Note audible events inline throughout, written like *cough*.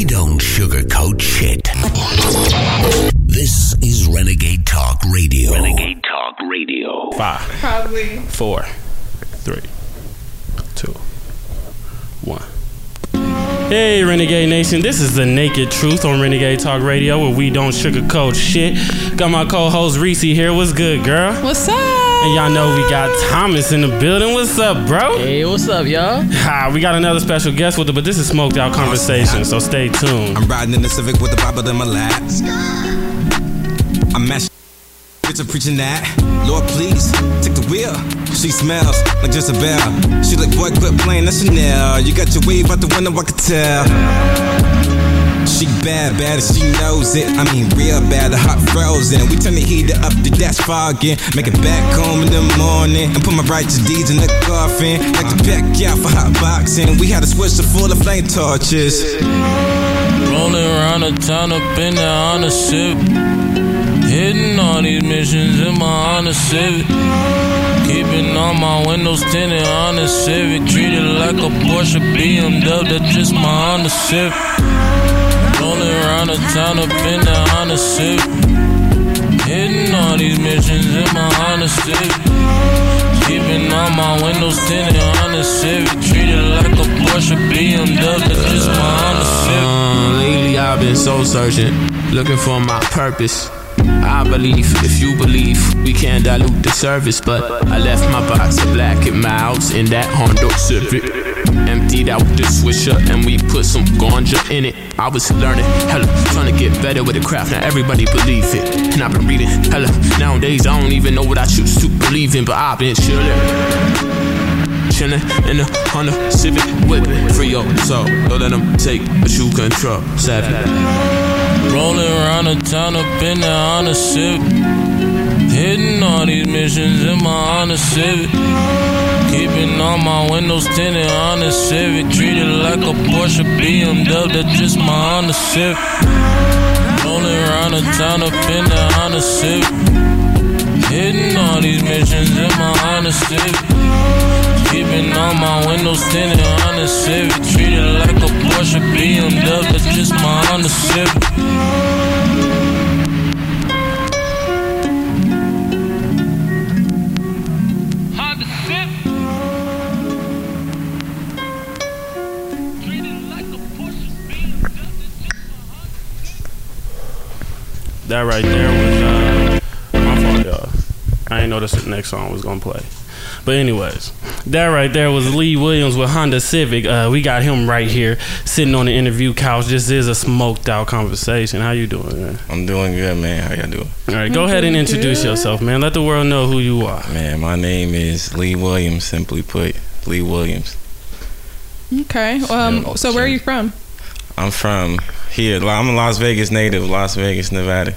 We don't sugarcoat shit. This is Renegade Talk Radio. Renegade Talk Radio. Five, Probably. four, three, two, one. Hey, Renegade Nation, this is the Naked Truth on Renegade Talk Radio where we don't sugarcoat shit. Got my co host Reese here. What's good, girl? What's up? And y'all know we got Thomas in the building. What's up, bro? Hey, what's up, y'all? Ha, we got another special guest with it, but this is smoked out conversation, so stay tuned. I'm riding in the Civic with the Bible in my lap. I'm mashing. Bitch, I'm preaching that. Lord, please take the wheel. She smells like Jezebel. She like, boy, quit playing that Chanel. You got your wave out the window, I can tell. She bad, bad, and she knows it. I mean, real bad, the hot frozen. We turn the heater up, the dash fogging. Make it back home in the morning. And put my righteous deeds in the coffin. Like back out for hot boxing. We had a switch to full of flame torches. Rolling around the town up in the Honda Civic. Hitting all these missions in my Honda Civic. Keeping all my windows tinted on the Civic. Treated like a Porsche BMW, that's just my Honda Civic. Rolling around the town up in the Honda Civic. Hitting all these missions in my Honda Civic. Keeping all my windows tinted on the Civic. Treated like a Porsche BMW, that's just my Honda Civic. Uh, lately I've been soul searching, looking for my purpose. I believe, if you believe, we can't dilute the service. But I left my box of black and miles in that Honda Civic. Emptied out the swisher and we put some ganja in it. I was learning, hella, trying to get better with the craft. Now everybody believe it. And I've been reading, hella, nowadays I don't even know what I choose to believe in, but I've been chillin'. Chillin' in the Honda Civic, whipping free your soul. Don't let them take what you control. Savage. Rolling around the town up in the Honda Civic. Hitting all these missions in my Honda Civic. Keeping all my windows tinted on the Civic. Treated like a Porsche BMW, that's just my Honda Civic. Rolling around the town up in the Honda Civic. Hitting all these missions in my Honda Civic. Keeping all my windows tinted on the Civic. Treated like a Porsche BMW, that's just my Honda Civic. That right there was uh, my fault, y'all. I didn't know this next song was gonna play. But anyways, that right there was Lee Williams with Honda Civic. Uh, we got him right here, sitting on the interview couch. This is a smoked out conversation. How you doing, man? I'm doing good, man. How y'all doing? All right, go ahead and introduce yourself, man. Let the world know who you are. Man, my name is Lee Williams, simply put, Lee Williams. Okay. Um. So where are you from? I'm from here. I'm a Las Vegas native, Las Vegas, Nevada.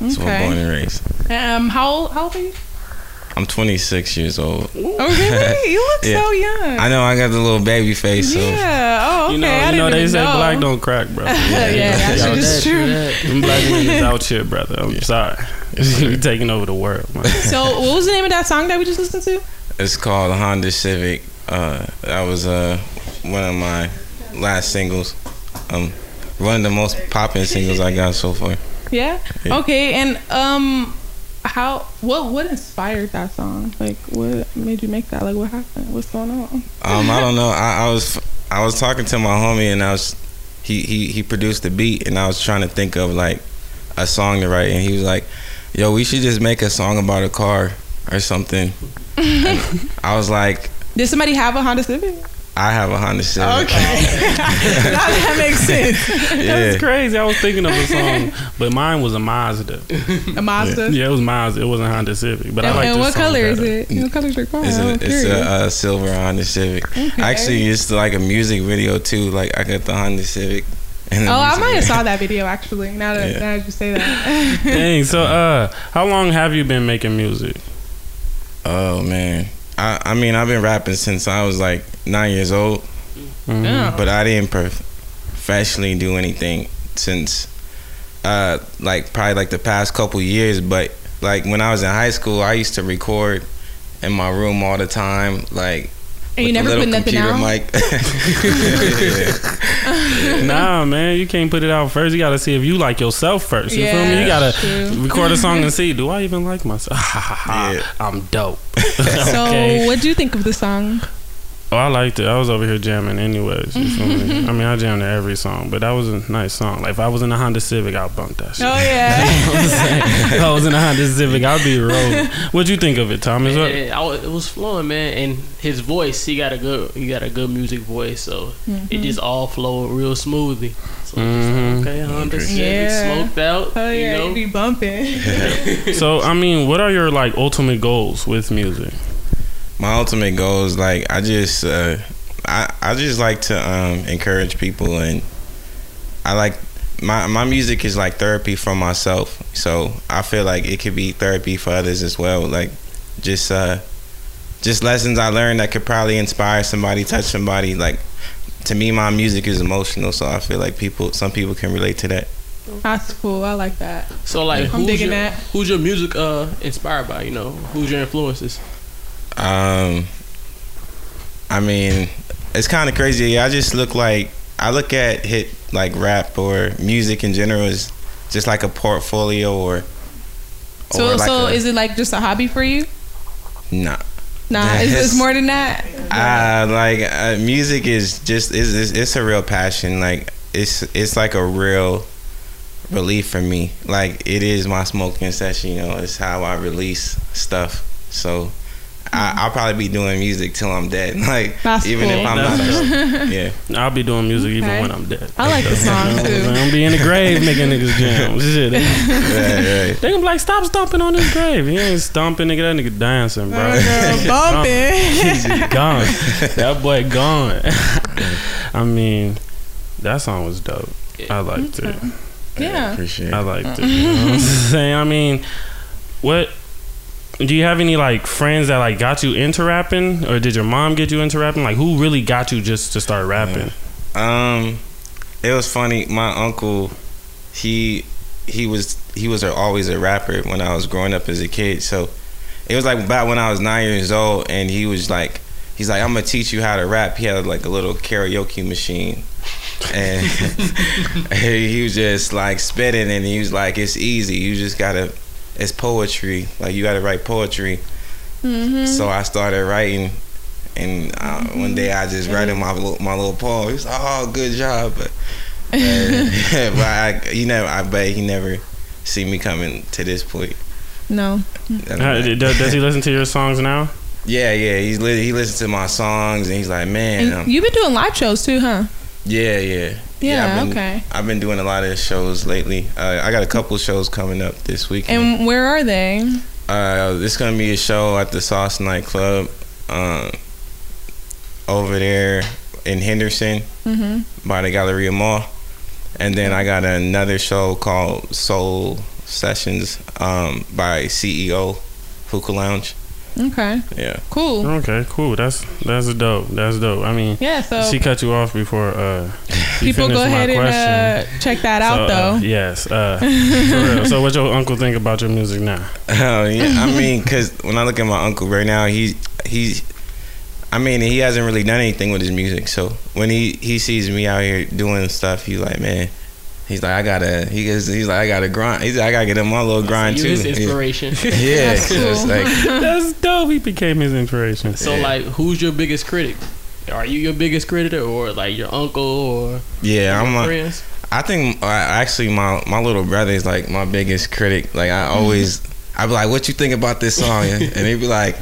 That's where I'm born and raised. Um. How old? How old are you? I'm 26 years old. Oh really? You look *laughs* Yeah. so young. I know I got the little baby face, so Yeah. Oh, okay. You know, I you didn't know they say know. black don't crack, bro. *laughs* Yeah, that shit is true. Them black niggas out here, brother. I'm sorry. we *laughs* taking over the world, man. So, what was the name of that song that we just listened to? it's called Honda Civic. Uh, that was uh, one of my last singles. Um, one of the most popping singles I got so far. Yeah. Yeah. Okay. And um, how? What? What inspired that song? Like, what made you make that? Like, what happened? What's going on? Um, I don't know. *laughs* I, I was I was talking to my homie and I was he, he he produced the beat and I was trying to think of like a song to write and he was like, "Yo, we should just make a song about a car or something." *laughs* I was like, Did somebody have a Honda Civic? "I have a Honda Civic." *laughs* *laughs* now that makes sense. Yeah. That's crazy. I was thinking of a song, but mine was a Mazda. A Mazda. Yeah, it was Mazda. It wasn't Honda Civic. But I like and this what song color is better. it? What color is your car? It's I'm a, it's curious. a uh, silver Honda Civic. Okay. Actually, it's like a music video too. Like I got the Honda Civic. And Oh, I might have saw that video actually. Now that, Yeah. now that you say that. Dang. So, uh, how long have you been making music? Oh man, I I mean I've been rapping since I was like nine years old. Mhm. Yeah. but I didn't professionally do anything since uh like probably like the past couple years but like when I was in high school I used to record in my room all the time like And you never the put nothing computer out? mic. Yeah. *laughs* *laughs* nah, man, you can't put it out first. You gotta see if you like yourself first. You feel me? You gotta true. record a song and *laughs* see, do I even like myself? Yeah. I'm dope. So, okay. what do you think of the song? Oh, I liked it. I was over here jamming anyways. You feel me? *laughs* I mean, I jammed to every song, but that was a nice song. Like if I was in a Honda Civic, I'd bump that shit. Oh yeah. *laughs* if I was in a Honda Civic, I'd be rolling. *laughs* What'd you think of it, Thomas? What- Yeah, I it was flowing, man, and his voice, he got a good, he got a good music voice, so it just all flowed real smoothly. So Mhm. it's just, okay, Honda Civic Yeah. smoked out, Oh you yeah, know. be bumping. So I mean, what are your like ultimate goals with music? My ultimate goal is like I just uh, I I just like to um, encourage people and I like my my music is like therapy for myself. So I feel like it could be therapy for others as well. Like just uh just lessons I learned that could probably inspire somebody, touch somebody. Like to me, my music is emotional, so I feel like people, some people can relate to that. That's cool. I like that. So like, I'm who's digging your, that. who's your music uh inspired by? You know, who's your influences? Um, I mean, it's kind of crazy. I just look like I look at hit like rap or music in general as just like a portfolio or. So, or like so a- is it like just a hobby for you? nah. Nah, *laughs* it's, it's more than that. Uh, like uh, music is just is it's, it's a real passion. Like it's it's like a real relief for me. Like it is my smoking session. You know, it's how I release stuff. So. I, I'll probably be doing music till I'm dead. *laughs* Like That's even if. I'm not, yeah. *laughs* I'll be doing music even when I'm dead. I like the song I'm too. gonna be in the grave making niggas jam. *laughs* Shit, they, Right, right. they gonna be like, stop stomping on his grave. He ain't stomping, nigga. That nigga dancing, bro. Girl, bumping. He's just gone. That boy gone. I mean, that song was dope. I liked it. Yeah. I Appreciate It. I liked it. You know what I'm saying? I mean, what do you have any like friends that like got you into rapping, or did your mom get you into rapping? Like, who really got you just to start rapping? Um, it was funny. My uncle, he he was he was always a rapper when I was growing up as a kid. So it was like about when I was nine years old, and he was like, he's like, I'm gonna teach you how to rap. He had like a little karaoke machine. And *laughs* he was just like spitting, and he was like, "It's easy. You just gotta. It's poetry. Like you gotta write poetry." Mm-hmm. So I started writing, and uh, one day I just read him my little, my little poem. He was like, "Oh, good job," but, *laughs* uh, *laughs* but I, you never, I bet he never see me coming to this point. No. Uh, does, does he listen to your *laughs* songs now? yeah, yeah, he's li- he listens to my songs, and he's like, "Man, And um, you've been doing live shows too, huh? yeah, yeah." Yeah, I've been, okay. I've been doing a lot of shows lately. Uh, I got a couple shows coming up this weekend. And where are they? Uh, this gonna be a show at the Sauce Nightclub, um, over there in Henderson Mm-hmm. by the Galleria Mall, and then I got another show called Soul Sessions um, by CEO Hookah Lounge. Okay. Yeah, Cool. Okay, cool. That's that's dope. That's dope. I mean, Yeah. So she cut you off before uh, people go ahead and uh, check that out So, uh, though. yes. Uh, *laughs* for real. So, what your uncle think about your music now? oh yeah. I mean, cause when I look at my uncle right now, he he's. I mean, he hasn't really done anything with his music. So when he he sees me out here doing stuff, he's like, man. He's like, I gotta. He goes. He's like, I gotta grind. He's like, I gotta get in my little grind you too. his inspiration. *laughs* *laughs* Yeah, That's so cool. like That's dope. He became his inspiration. So Yeah. like, who's your biggest critic? Are you your biggest critic, or like your uncle, or yeah, I'm friends? I think uh, actually my my little brother is like my biggest critic. Like I always, I be like, "What you think about this song?" And he'd be like,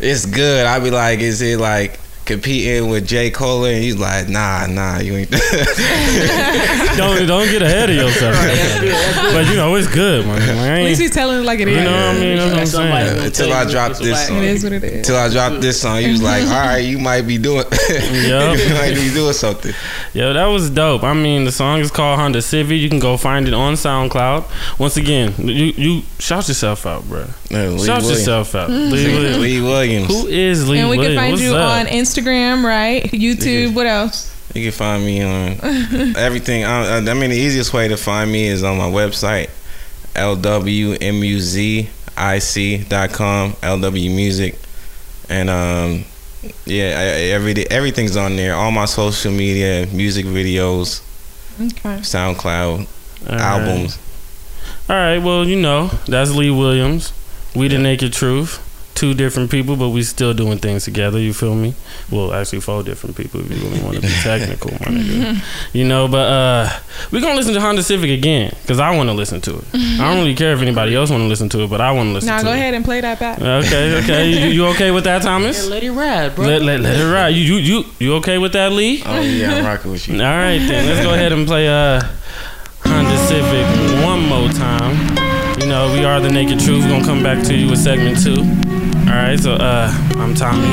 "It's good." I'd be like, "Is it like competing with J Cole?" And he's like, "Nah, nah, you ain't." *laughs* don't don't get ahead of yourself. but you know it's good, man. I At least he's telling it like it is. you know what I mean? That's what I'm saying. gonna Until I you drop this song. It is what it is. Till I dropped this song, he was like, "All right, you might be doing, *laughs* Yup. you might be doing something." Yo, that was dope. I mean, the song is called Honda Civic. You can go find it on SoundCloud. Once again, you you shout yourself out, bro. No, Lee Shout Williams. yourself out. *laughs* Lee Williams. Lee Williams. Who is Lee Williams? and we Williams? can find What's you up? on Instagram, right? YouTube. What else? You can find me on everything. I, I mean, the easiest way to find me is on my website, lwmuzic.com, LW Music. And um, Yeah, I, I- every day, everything's on there. All my social media, music videos, Okay. SoundCloud, All right. albums. All right. Well, you know, that's Lee Williams. We the Naked Truth. Two different people, but we still doing things together. You feel me? Well, actually, four different people. If you really want to be *laughs* technical, my nigga. You know, but uh, we gonna listen to Honda Civic again because I want to listen to it. I don't really care if anybody else want to listen to it, but I want to listen to it. Now to go it. ahead and play that back. Okay, okay. You, you okay with that, Thomas? Yeah, let it ride, bro. Let, let, let it ride. You, you you you okay with that, Lee? Oh yeah, I'm rocking with you. All right, then let's go ahead and play uh Honda Civic one more time. Know, we are the Naked Truth. We're gonna come back to you with segment two. All right, so uh, I'm Tommy.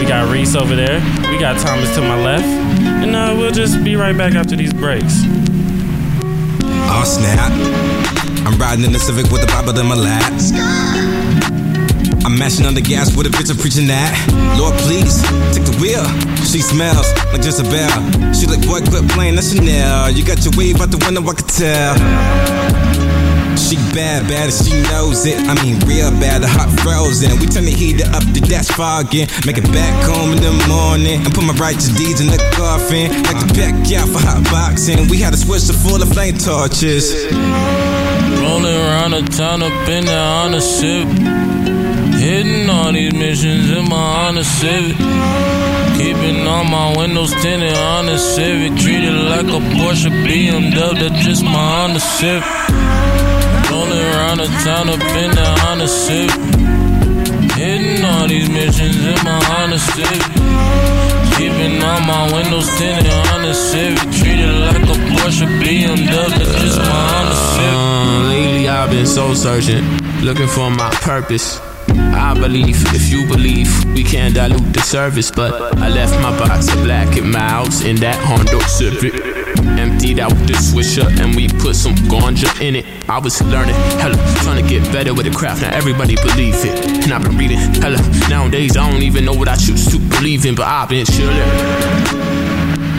We got Reese over there. We got Thomas to my left, and uh, we'll just be right back after these breaks. Oh snap. I'm riding in the Civic with the Bible in my lap. I'm mashing on the gas with a bitch, I'm preaching that. Lord, please, take the wheel. She smells like Jezebel. She like, boy, quit playing that Chanel. You got your wave out the window, I can tell. She bad, bad, she knows it. I mean, real bad, the hot frozen. We turn the heater up, the dash fogging. Make it back home in the morning. And put my righteous deeds in the coffin. Like the back out for hot boxing. We had a switch to full of flame torches. Rolling around the town up in the Honda Civic. Hitting all these missions in my Honda Civic. Keeping all my windows tinted Honda Civic. Treated like a Porsche BMW, that's just my Honda Civic. The. Hitting all these missions in my. Keeping all my windows tinted. Treated like a Porsche BMW, just my. Uh, lately I've been soul searching, looking for my purpose. I believe, if you believe, we can't dilute the service. But I left my box of black and miles in that Honda Civic. Emptied out the swisher and we put some ganja in it. I was learning, hella, trying to get better with the craft. Now everybody believe it. And I've been reading, hella, nowadays I don't even know what I choose to believe in, but I've been chilling.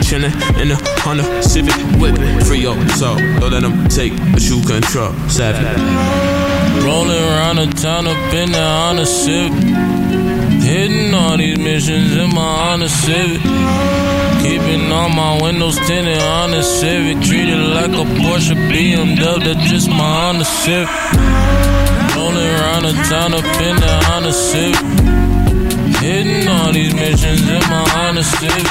Chillin' in the Honda Civic, whipping free your soul. Don't let them take what you control. Savage. Rolling around the town up in the Honda Civic. Hitting all these missions in my Honda Civic. Keeping all my windows tinted Honda Civic. Treated like a Porsche BMW, that's just my Honda Civic. Rolling around the town up in the Honda Civic. Hitting all these missions in my Honda Civic.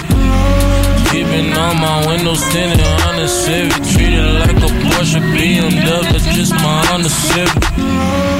Keeping all my windows tinted Honda Civic. Treated like a Porsche BMW, that's just my Honda Civic.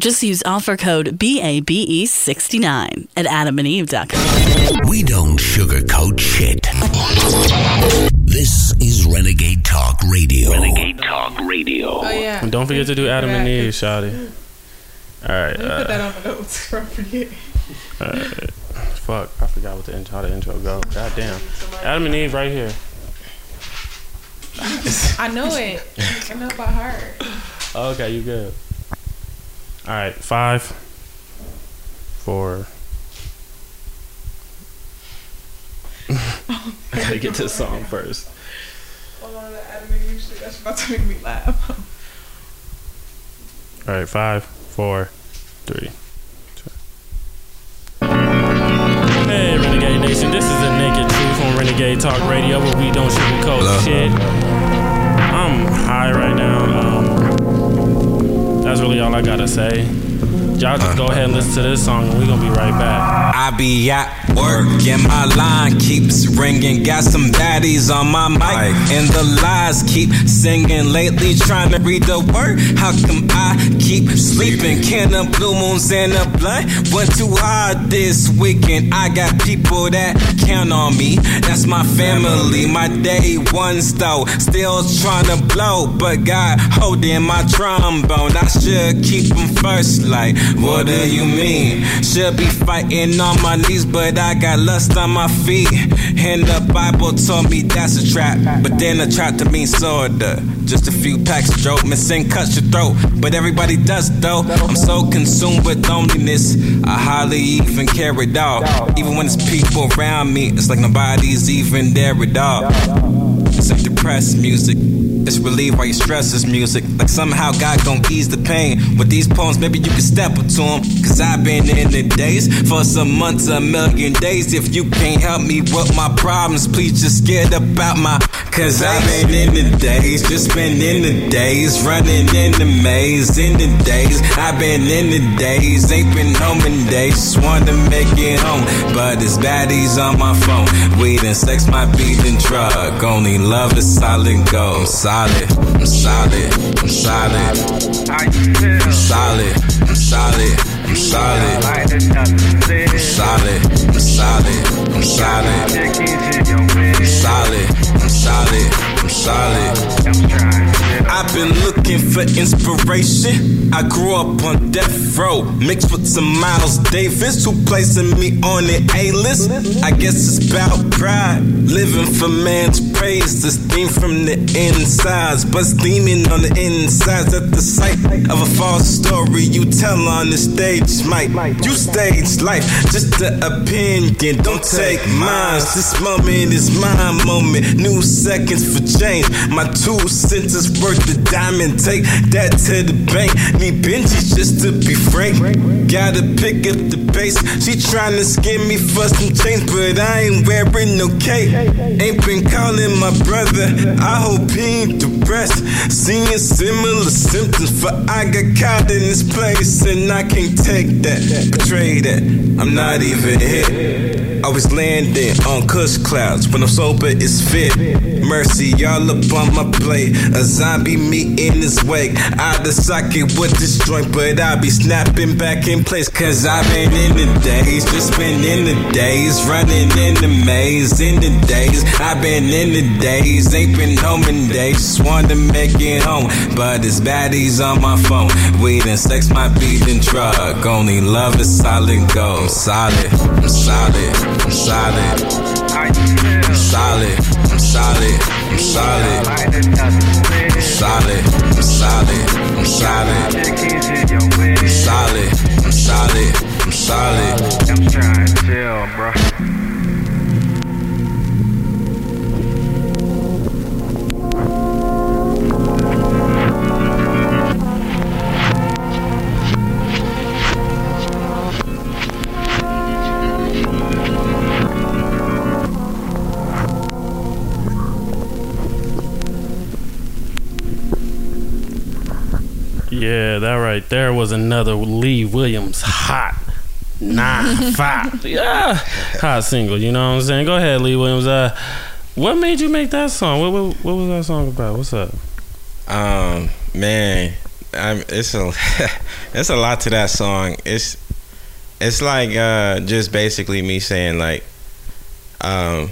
Just use offer code BABE69 at adamandeve.com. We don't sugarcoat shit. This is Renegade Talk Radio. Renegade Talk Radio. Oh yeah. And don't forget to do Adam and Eve, Shawty. All right. Let me put that Uh, on the notes before *laughs* I forget. fuck, I forgot what the intro, how the intro go. God damn. Adam and Eve right here. *laughs* I know it. I know it by heart. Okay, you good. All right, five, four. *laughs* I gotta get this song first. Hold on, the Adam and Eve. That's about to make me laugh. All right, five, four, three. two. Hey, Renegade Nation, this is the Naked Truth on Renegade Talk Radio, where we don't sugarcoat shit. I'm high right now. Um, that's really all I gotta say. Y'all just go ahead and listen to this song, and we're gonna be right back. I be at work and my line keeps ringing. Got some baddies on my mic and the lies keep singing. Lately trying to read the word. How come I keep sleeping? Can of blue moons and a blunt went too hard this weekend. I got people that count on me. That's my family, my day ones though. Still trying to blow, but God holding my trombone. I should keep them first. Like, what do you mean? Should be fighting on my knees, but I got lust on my feet. And the Bible told me that's a trap. But then a trap to mean sorta. Just a few packs of dope, missing cuts your throat. But everybody does though. I'm so consumed with loneliness. I hardly even care at all. Even when there's people around me, it's like nobody's even there at all. It's like depressed music. It's relief while you stress this music. Like somehow God gon' ease the pain. With these poems, maybe you can step up to them. Cause I've been in the days for some months, a million days. If you can't help me with my problems, please just get about my. Cause I've been in the days, just been in the days, running in the maze. In the days, I've been in the days, ain't been home in days. Just wanna make it home, but it's baddies on my phone. Weed and sex might be the drug. Only love is solid gold. Solid, I'm solid, I'm solid. I'm solid, I'm solid, I'm solid. I'm solid, I'm solid, I'm solid. I'm solid, I'm solid, I'm solid. I've been looking for inspiration. I grew up on death row, mixed with some Miles Davis, who placing me on the A list. I guess it's about pride, living for man's praise. This theme from the insides, but steaming on the insides at the sight of a false story you tell on the stage. Might you stage life, just the opinion, don't take mine. This moment is my moment, new seconds for change. My two cents is worth the diamond, take that to the bank. Need Benjis just to be frank. Gotta pick up the pace. She tryna scare me for some change, but I ain't wearing no cape. Ain't been calling my brother. I hope he ain't depressed. Seeing similar symptoms, for I got caught in this place and I can't take that. Betray that. I'm not even hit. Always landing on kush clouds. When I'm sober, it's fit. Mercy, y'all up on my plate. A zombie me in his wake. Out of socket with this joint, but I be snapping back in place. Cause I've been in the days, just been in the days. Running in the maze, in the days. I've been in the days, ain't been home in days. Just wanted to make it home, but it's baddies on my phone. Weed and sex might be the drug. Only love is solid gold. I'm solid, I'm solid, I'm solid. I'm solid, I'm solid, I'm solid. I'm solid, I'm solid, I'm solid. I'm solid, I'm solid, I'm solid. I'm trying to chill, bro. Yeah, that right there was another Lee Williams hot nine *laughs* five. Yeah, hot single. You know what I'm saying? Go ahead, Lee Williams. Uh, what made you make that song? What what, what was that song about? What's up? Um, man, I'm, it's a *laughs* it's a lot to that song. It's it's like uh, just basically me saying like, um,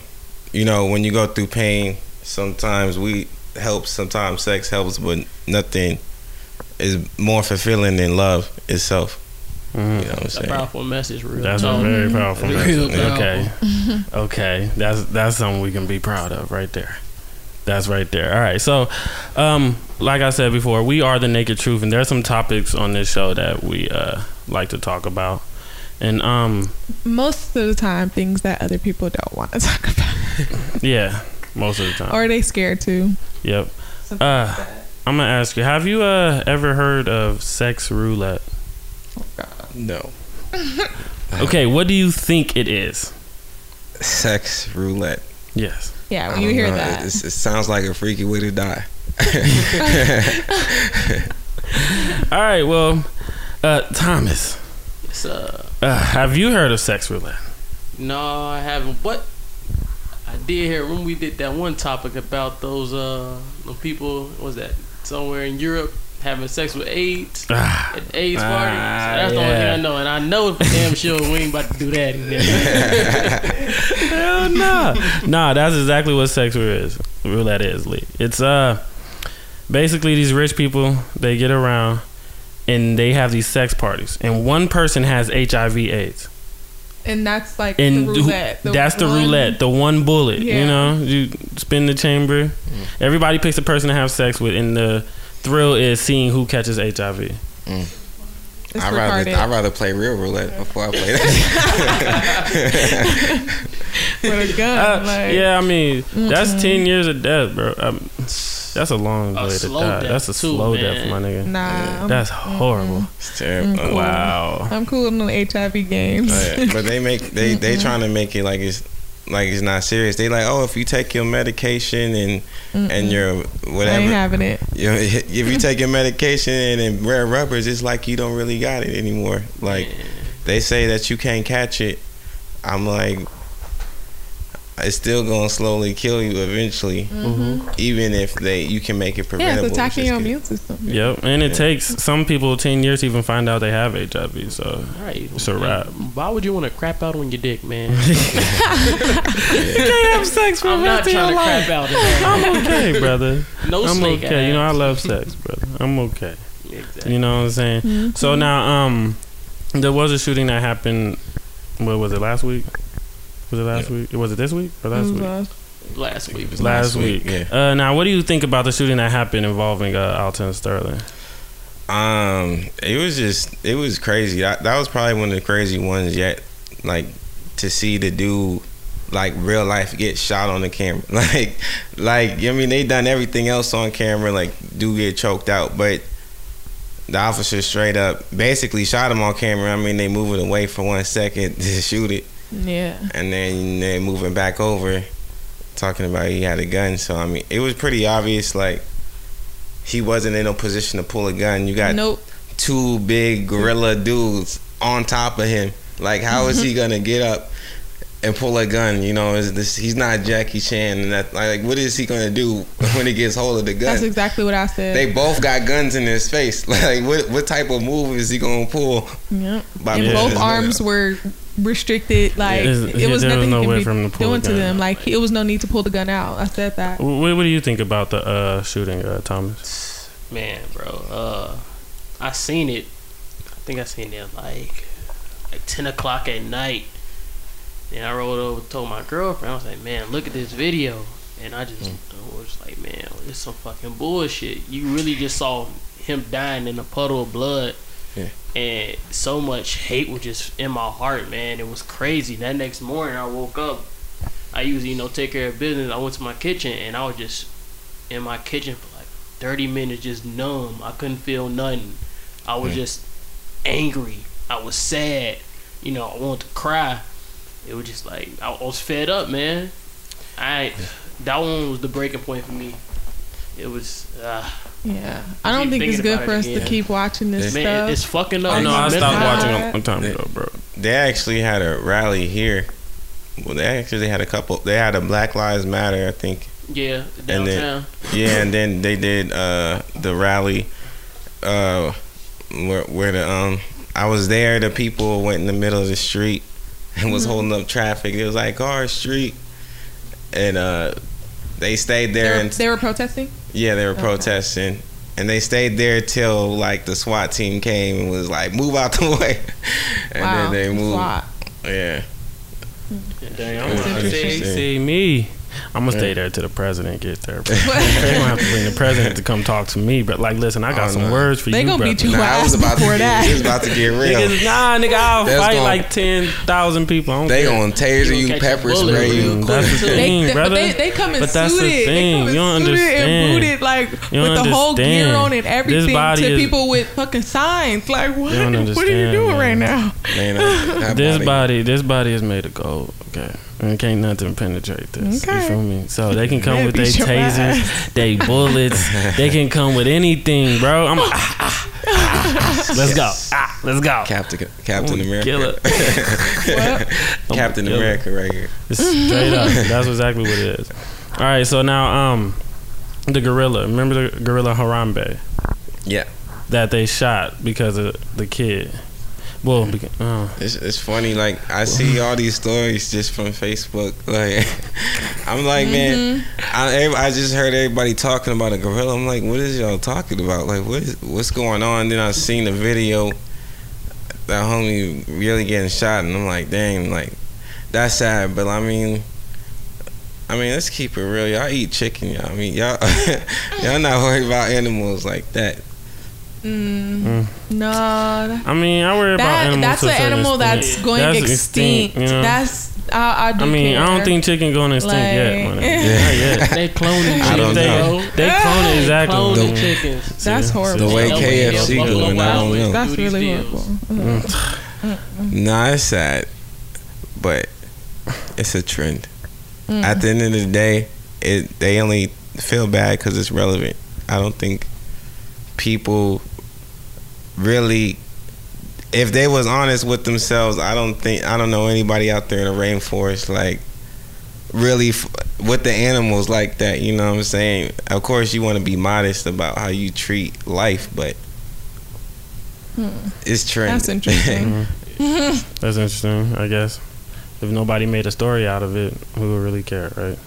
you know, when you go through pain, sometimes we help, sometimes sex helps, but nothing is more fulfilling than love itself. You know what I'm It's a saying? powerful message, real That's talk. a very powerful Real message. Okay, powerful. okay, that's that's something we can be proud of right there. That's right there. All right. So, um, like I said before, we are the Naked Truth, and there's some topics on this show that we uh like to talk about. And um, Most of the time, things that other people don't want to *laughs* talk about, yeah, most of the time. or they scared to. Yep. Uh, I'm gonna ask you: Have you uh ever heard of sex roulette? No. *laughs* Okay, what do you think it is? Sex roulette. Yes. Yeah, when you hear know. that, It, it's- it sounds like a freaky way to die. *laughs* All right. Well, Uh, Thomas, It's uh, uh, have you heard of sex roulette? no, I haven't. What? I did hear when we did that one topic about those uh, the people. What was that somewhere in Europe having sex with AIDS Ah, at AIDS Ah, party? So that's the only thing. I know, and I know for damn sure we ain't about to do that. Again. *laughs* Hell no. nah, that's exactly what sex roulette is. Roulette is, Lee. It's uh basically these rich people they get around and they have these sex parties, and one person has HIV/AIDS, And that's like and the roulette. the that's the one- roulette, the one bullet. You know, you spin the chamber. Everybody picks a person to have sex with, and the thrill is seeing who catches HIV. It's I'd rather. I'd rather play real roulette before I play that. *laughs* with a gun. Uh, like, yeah, I mean that's ten years of death, bro. Um, that's a long A way to die. death, That's a too, slow man. death, my nigga. Nah, I'm- That's horrible. it's terrible. Cool. Wow. I'm cool in the HIV games. Oh, yeah. But they *laughs* make they they trying to make it like it's like it's not serious. They like, oh, if you take your medication and and your I ain't having it. you know, *laughs* if you take your medication and, and wear rubbers, it's like you don't really got it anymore. Like they say that you can't catch it. I'm like, it's still gonna slowly kill you eventually, even if they you can make it Mm-hmm. Yeah, preventable. it's attacking your immune system. Yep, and it takes some people ten years to even find out they have HIV. So right. It's a wrap. Why would you want to crap out on your dick, man? *laughs* you can't have sex for I'm the not of trying your to life. crap out. I'm okay, *laughs* brother. No I'm snake okay. You know I love sex, brother. I'm okay. Exactly. You know what I'm saying? Mm-hmm. So now, um, there was a shooting that happened. What was it last week? Was it last week? Was it this week or last week? Mm, Last week. Last, last week. week, Uh, now, what do you think about the shooting that happened involving uh, Alton Sterling? Um, it was just it was crazy. That, that was probably one of the crazy ones yet. Like to see the dude like real life get shot on the camera. *laughs* Like like I mean they done everything else on camera. Like do get choked out, but the officer straight up basically shot him on camera. I mean they moving away for one second *laughs* to shoot it, Yeah. and then they moving back over, talking about he had a gun. So I mean it was pretty obvious like. He wasn't in a position to pull a gun. You got Nope. two big gorilla dudes on top of him. Like, how is he *laughs* gonna get up and pull a gun? You know, is this? He's not Jackie Chan, and that like, what is he gonna do *laughs* when he gets hold of the gun? That's exactly what I said. they both got guns in his face. *laughs* Like, what what type of move is he gonna pull? Yep. By And both his gun arms were restricted. Like There's- it yeah, was there was nothing no he way could for him be to pull a doing to gun. them. Like it was no need to pull the gun out. I said that. What, what do you think about the uh, shooting, uh, Thomas? Man, bro. Uh, I seen it. I think I seen it like like ten o'clock at night. And I rolled over, and told my girlfriend, I was like, "Man, look at this video." And I just I was like, "Man, it's some fucking bullshit." You really just saw him dying in a puddle of blood. Yeah. And so much hate was just in my heart, man. It was crazy. That next morning, I woke up. I usually, you know, take care of business. I went to my kitchen, and I was just in my kitchen for like 30 minutes, just numb. I couldn't feel nothing. I was mm. just angry. I was sad. You know, I wanted to cry. It was just like I was fed up, man. I that one was the breaking point for me. It was, uh, Yeah. I don't think it's good for it us to keep watching this man, stuff. it's fucking up. No, my I stopped watching a long time ago, bro. They actually had a rally here. Well, they actually had a couple. They had a Black Lives Matter, I think. Yeah, And downtown. then- Yeah, and then they did uh, the rally uh, where, where the um I was there. The people went in the middle of the street *laughs* and was holding up traffic. It was like our street, and uh, they stayed they, there were, and they were protesting. yeah, they were Okay. protesting. And they stayed there till like the SWAT team came and was like, "Move out the *laughs* way," and wow. then they moved. SWAT. Yeah, Dang, I That's wanna See me. I'm gonna stay there till the president get there. Bro. *laughs* they gonna have to bring the president to come talk to me. But like, listen, I got Oh, some no. words for They you, gonna brother. beat you nah, I was ass about to before get, that. it was about to get real. Niggas, nah, nigga, I'll That's fight gonna- like ten thousand people. I don't They care. gonna taser You you, gonna catch a pepper spray you. That's the. They, thing, they, brother. but they, they come and But that's suited. the They thing. come and You don't suited understand. and booted like You with don't the whole gear understand. on and everything to is- people with fucking signs. Like what? What are you doing man. right now? Man, that- that This body- body, this body is made of gold. Okay, and can't nothing penetrate this. You feel me? So they can *laughs* come with their tasers, they bullets. they can come with anything, bro. I'm. ah, ah, ah, ah. Let's go. Ah, Let's go. Captain Captain Ooh, kill America. *laughs* Captain Kill. America right here. It's straight up. That's exactly what it is. All right, so now um, the gorilla. Remember the gorilla Harambe Yeah. that they shot because of the kid. Well, uh, It's, it's funny, like I see all these stories just from Facebook. *laughs* Like I'm like, man, I, I just heard everybody talking about a gorilla. I'm like, what is y'all talking about? Like, what is what's going on? Then I seen the video that homie really getting shot, and I'm like, dang, like that's sad. But I mean. I mean, let's keep it real. Y'all eat chicken, y'all. I mean, y'all, *laughs* y'all not worried about animals like that. Mm. No, that, I mean, I worry about that animals. that's an animal that's going That's extinct. you know? That's I, I do I mean, I don't think chicken going extinct yet. Like- man. *laughs* Not yet. They cloning I don't chickens, know. bro. They clone it exactly. Cloning The- chickens. That's See? horrible. The way That way KFC they'll doing, I don't know. That's really deals. horrible. Nah, it's sad, but it's a trend. Mm. At the end of the day, it they only feel bad because it's relevant. I don't think people really, if they was honest with themselves, I don't think I don't know anybody out there in the rainforest like really f- with the animals like that. You know what I'm saying? Of course, you want to be modest about how you treat life, but hmm. it's true. That's interesting. *laughs* That's interesting. I guess if nobody made a story out of it, who would really care, right?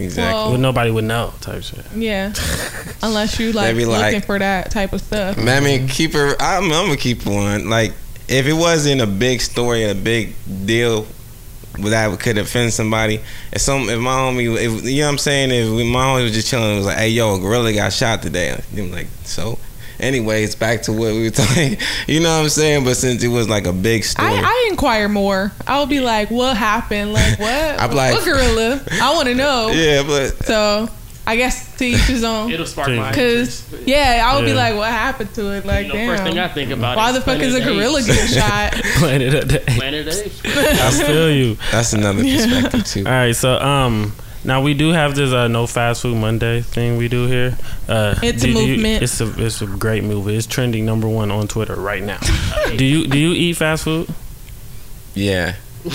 Exactly. Well, Well, nobody would know, type shit. Yeah, *laughs* unless you like They looking like- for that type of stuff. Man, I mean, keep her. I'm, I'm gonna keep one. Like, if it wasn't a big story, a big deal that could offend somebody, if some, if my homie, if you know what I'm saying, if my homie was just chilling, it was like, hey, yo, a gorilla got shot today. I'm like, so. Anyways, back to what we were *laughs* talking. You know what I'm saying? But since it was like a big story, I, I inquire more. I'll be like, what happened? Like what? *laughs* I'm like- what gorilla? I want to know. *laughs* yeah, but So I guess to each his own. It'll spark my Cause yeah, I would be like, what happened to it? Like, you know, first thing I think about Why is the fuck is a Planet gorilla Apes. getting shot? Planet of the Apes. Planet of the Apes. I feel you. that's another perspective too. All right, so um, now we do have this uh, no fast food Monday thing we do here. Uh, It's a do- do you- movement. it's a it's a great movie. It's trending number one on Twitter right now. *laughs* do you do you eat fast food? Yeah. *laughs* All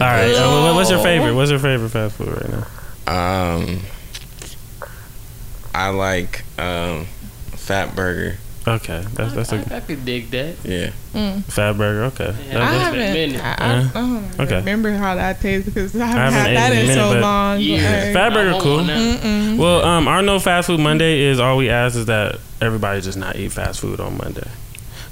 right, uh, what's your favorite? What's your favorite fast food right now? Um, I like um, Fatburger. Okay, that's that's a I, I could dig that. Yeah. Fatburger. Okay, Yeah, I That- It's haven't. been a. I, I, I don't Okay. remember how that tastes because I haven't, haven't had that in in minute, so long. Yeah. Like, Fatburger cool. Well, um, our no fast food Monday is all we ask is that everybody just not eat fast food on Monday.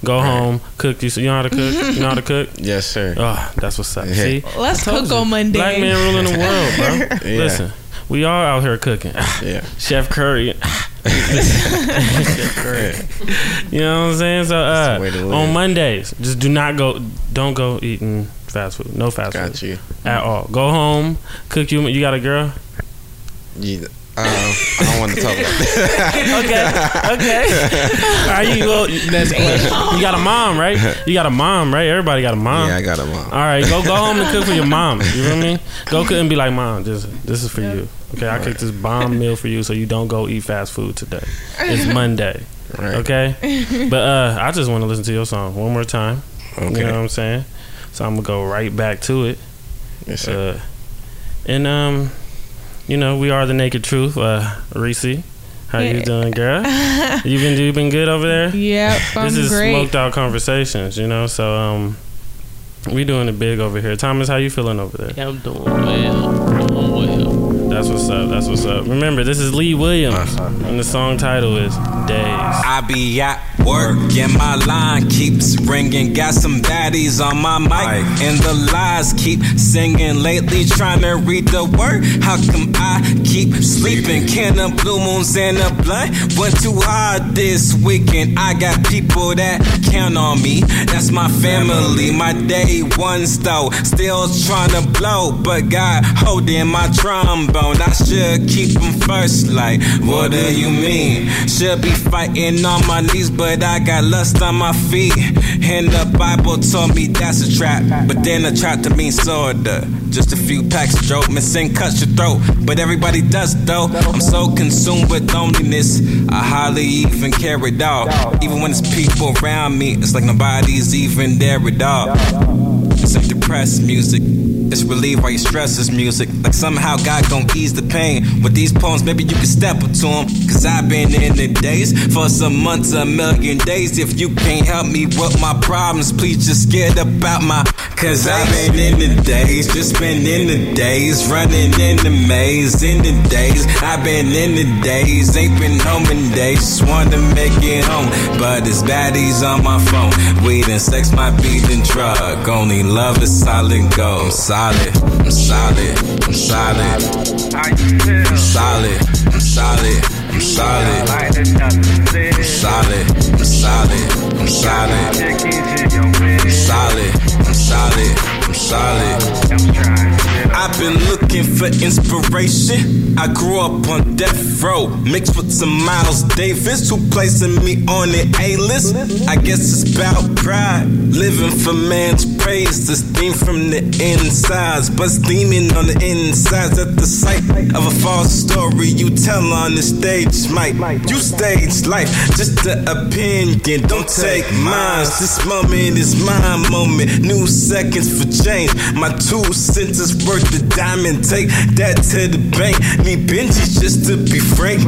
Go home, cook. You, you know how to cook. You know how to cook. *laughs* Yes, sir. Oh, that's what's up. Yeah. See, Let's Told cook you. on Monday. Black man ruling the world, bro. *laughs* Yeah. Listen, we all out here cooking. Yeah. *laughs* Chef Curry. *laughs* You know what I'm saying? So uh, the way to live. on Mondays, just do not go. Don't go eating fast food. No fast Got food you. at all. Go home, cook you. You got a girl? Yeah. Uh, I don't want to talk about that. *laughs* Okay, okay. Are you? Well, that's you got a mom, right? You got a mom, right? Everybody got a mom. Yeah, I got a mom. All right, go go home and cook for your mom. You know what I mean? Go cook and be like, mom, this this is for you. Okay, I cooked this bomb meal for you, so you don't go eat fast food today. It's *laughs* Monday. Right. Okay, but uh, I just want to listen to your song one more time. Okay. You know what I'm saying? So I'm gonna go right back to it. Yes, sir. Uh, and um, you know, we are the naked truth. Uh, Reese, how you doing, girl? *laughs* you been you been good over there? Yep, *laughs* I'm this is great. smoked out conversations, you know. So um, we doing it big over here. Thomas, how you feeling over there? Yeah, I'm doing well. Doing well. That's what's up. That's what's up. Remember, this is Lee Williams, uh-huh. and the song title is Days. I be at work and my line keeps ringing. Got some baddies on my mic and the lies keep singing. Lately trying to read the word. How come I keep sleeping? Can of blue moons and a blunt went too hard this weekend. I got people that count on me. That's my family. My day one though. Still trying to blow, but God holding my trombone. I should keep them first. Like, what do you mean? Should be fighting on my knees, but I got lust on my feet. And the Bible told me that's a trap. But then I tried to mean sorta. Just a few packs of dope, missing cuts your throat. But everybody does though. I'm so consumed with loneliness. I hardly even care at all. Even when there's people around me, it's like nobody's even there at all. It's like depressed music. It's relief while you stress this music. Like somehow God gon' ease the pain. With these poems, maybe you can step up to them. Cause I've been in the days for some months, a million days. If you can't help me with my problems, please just get about my. Cause I've been in the days, just been in the days, running in the maze. In the days, I've been in the days, ain't been home in days. Just wanted to make it home, but it's baddies on my phone. Weed and sex might be the drug. Only love is solid gold. Solid, I'm solid, I'm solid. I'm solid, I'm solid, I'm solid. I'm solid, I'm solid, I'm solid. I'm solid, I'm solid, I'm solid. I've been looking for inspiration. I grew up on death row, mixed with some Miles Davis, who placing me on the A list. I guess it's about pride, living for man's praise. This theme from the insides, but steaming on the insides at the sight of a false story you tell on the stage. Might you stage life, just the opinion, don't take mine. This moment is my moment, new seconds for change. My two sentences worth the diamond, take that to the bank. Need Benji just to be frank.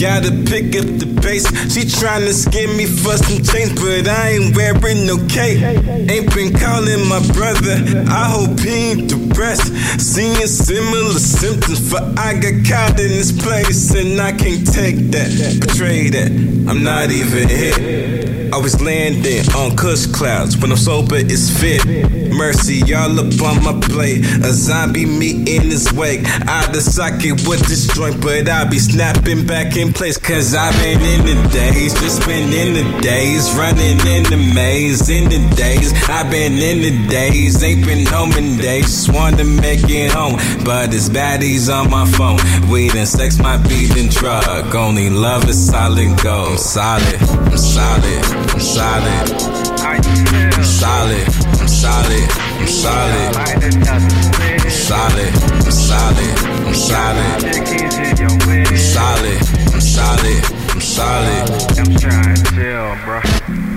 Gotta pick up the pace. She tryna scare me for some change, but I ain't wearing no cape. Ain't been calling my brother. I hope he ain't depressed. Seeing similar symptoms, for I got caught in this place and I can't take that. Betray that. I'm not even here. Always landing on kush clouds. When I'm sober, it's fit. Mercy, y'all up on my plate. A zombie me in his wake. Out of socket with this joint, but I be snapping back in place. Cause I've been in the days, just been in the days. Running in the maze, in the days. I've been in the days, ain't been home in days. Just to make it home, but it's baddies on my phone. Weed and sex might be the drug. Only love is solid gold. I'm solid, I'm solid. I'm solid. I'm solid. I'm solid. I'm solid. I'm solid. I'm solid. I'm solid. I'm solid. I'm solid. I'm solid. I'm trying to tell, bro.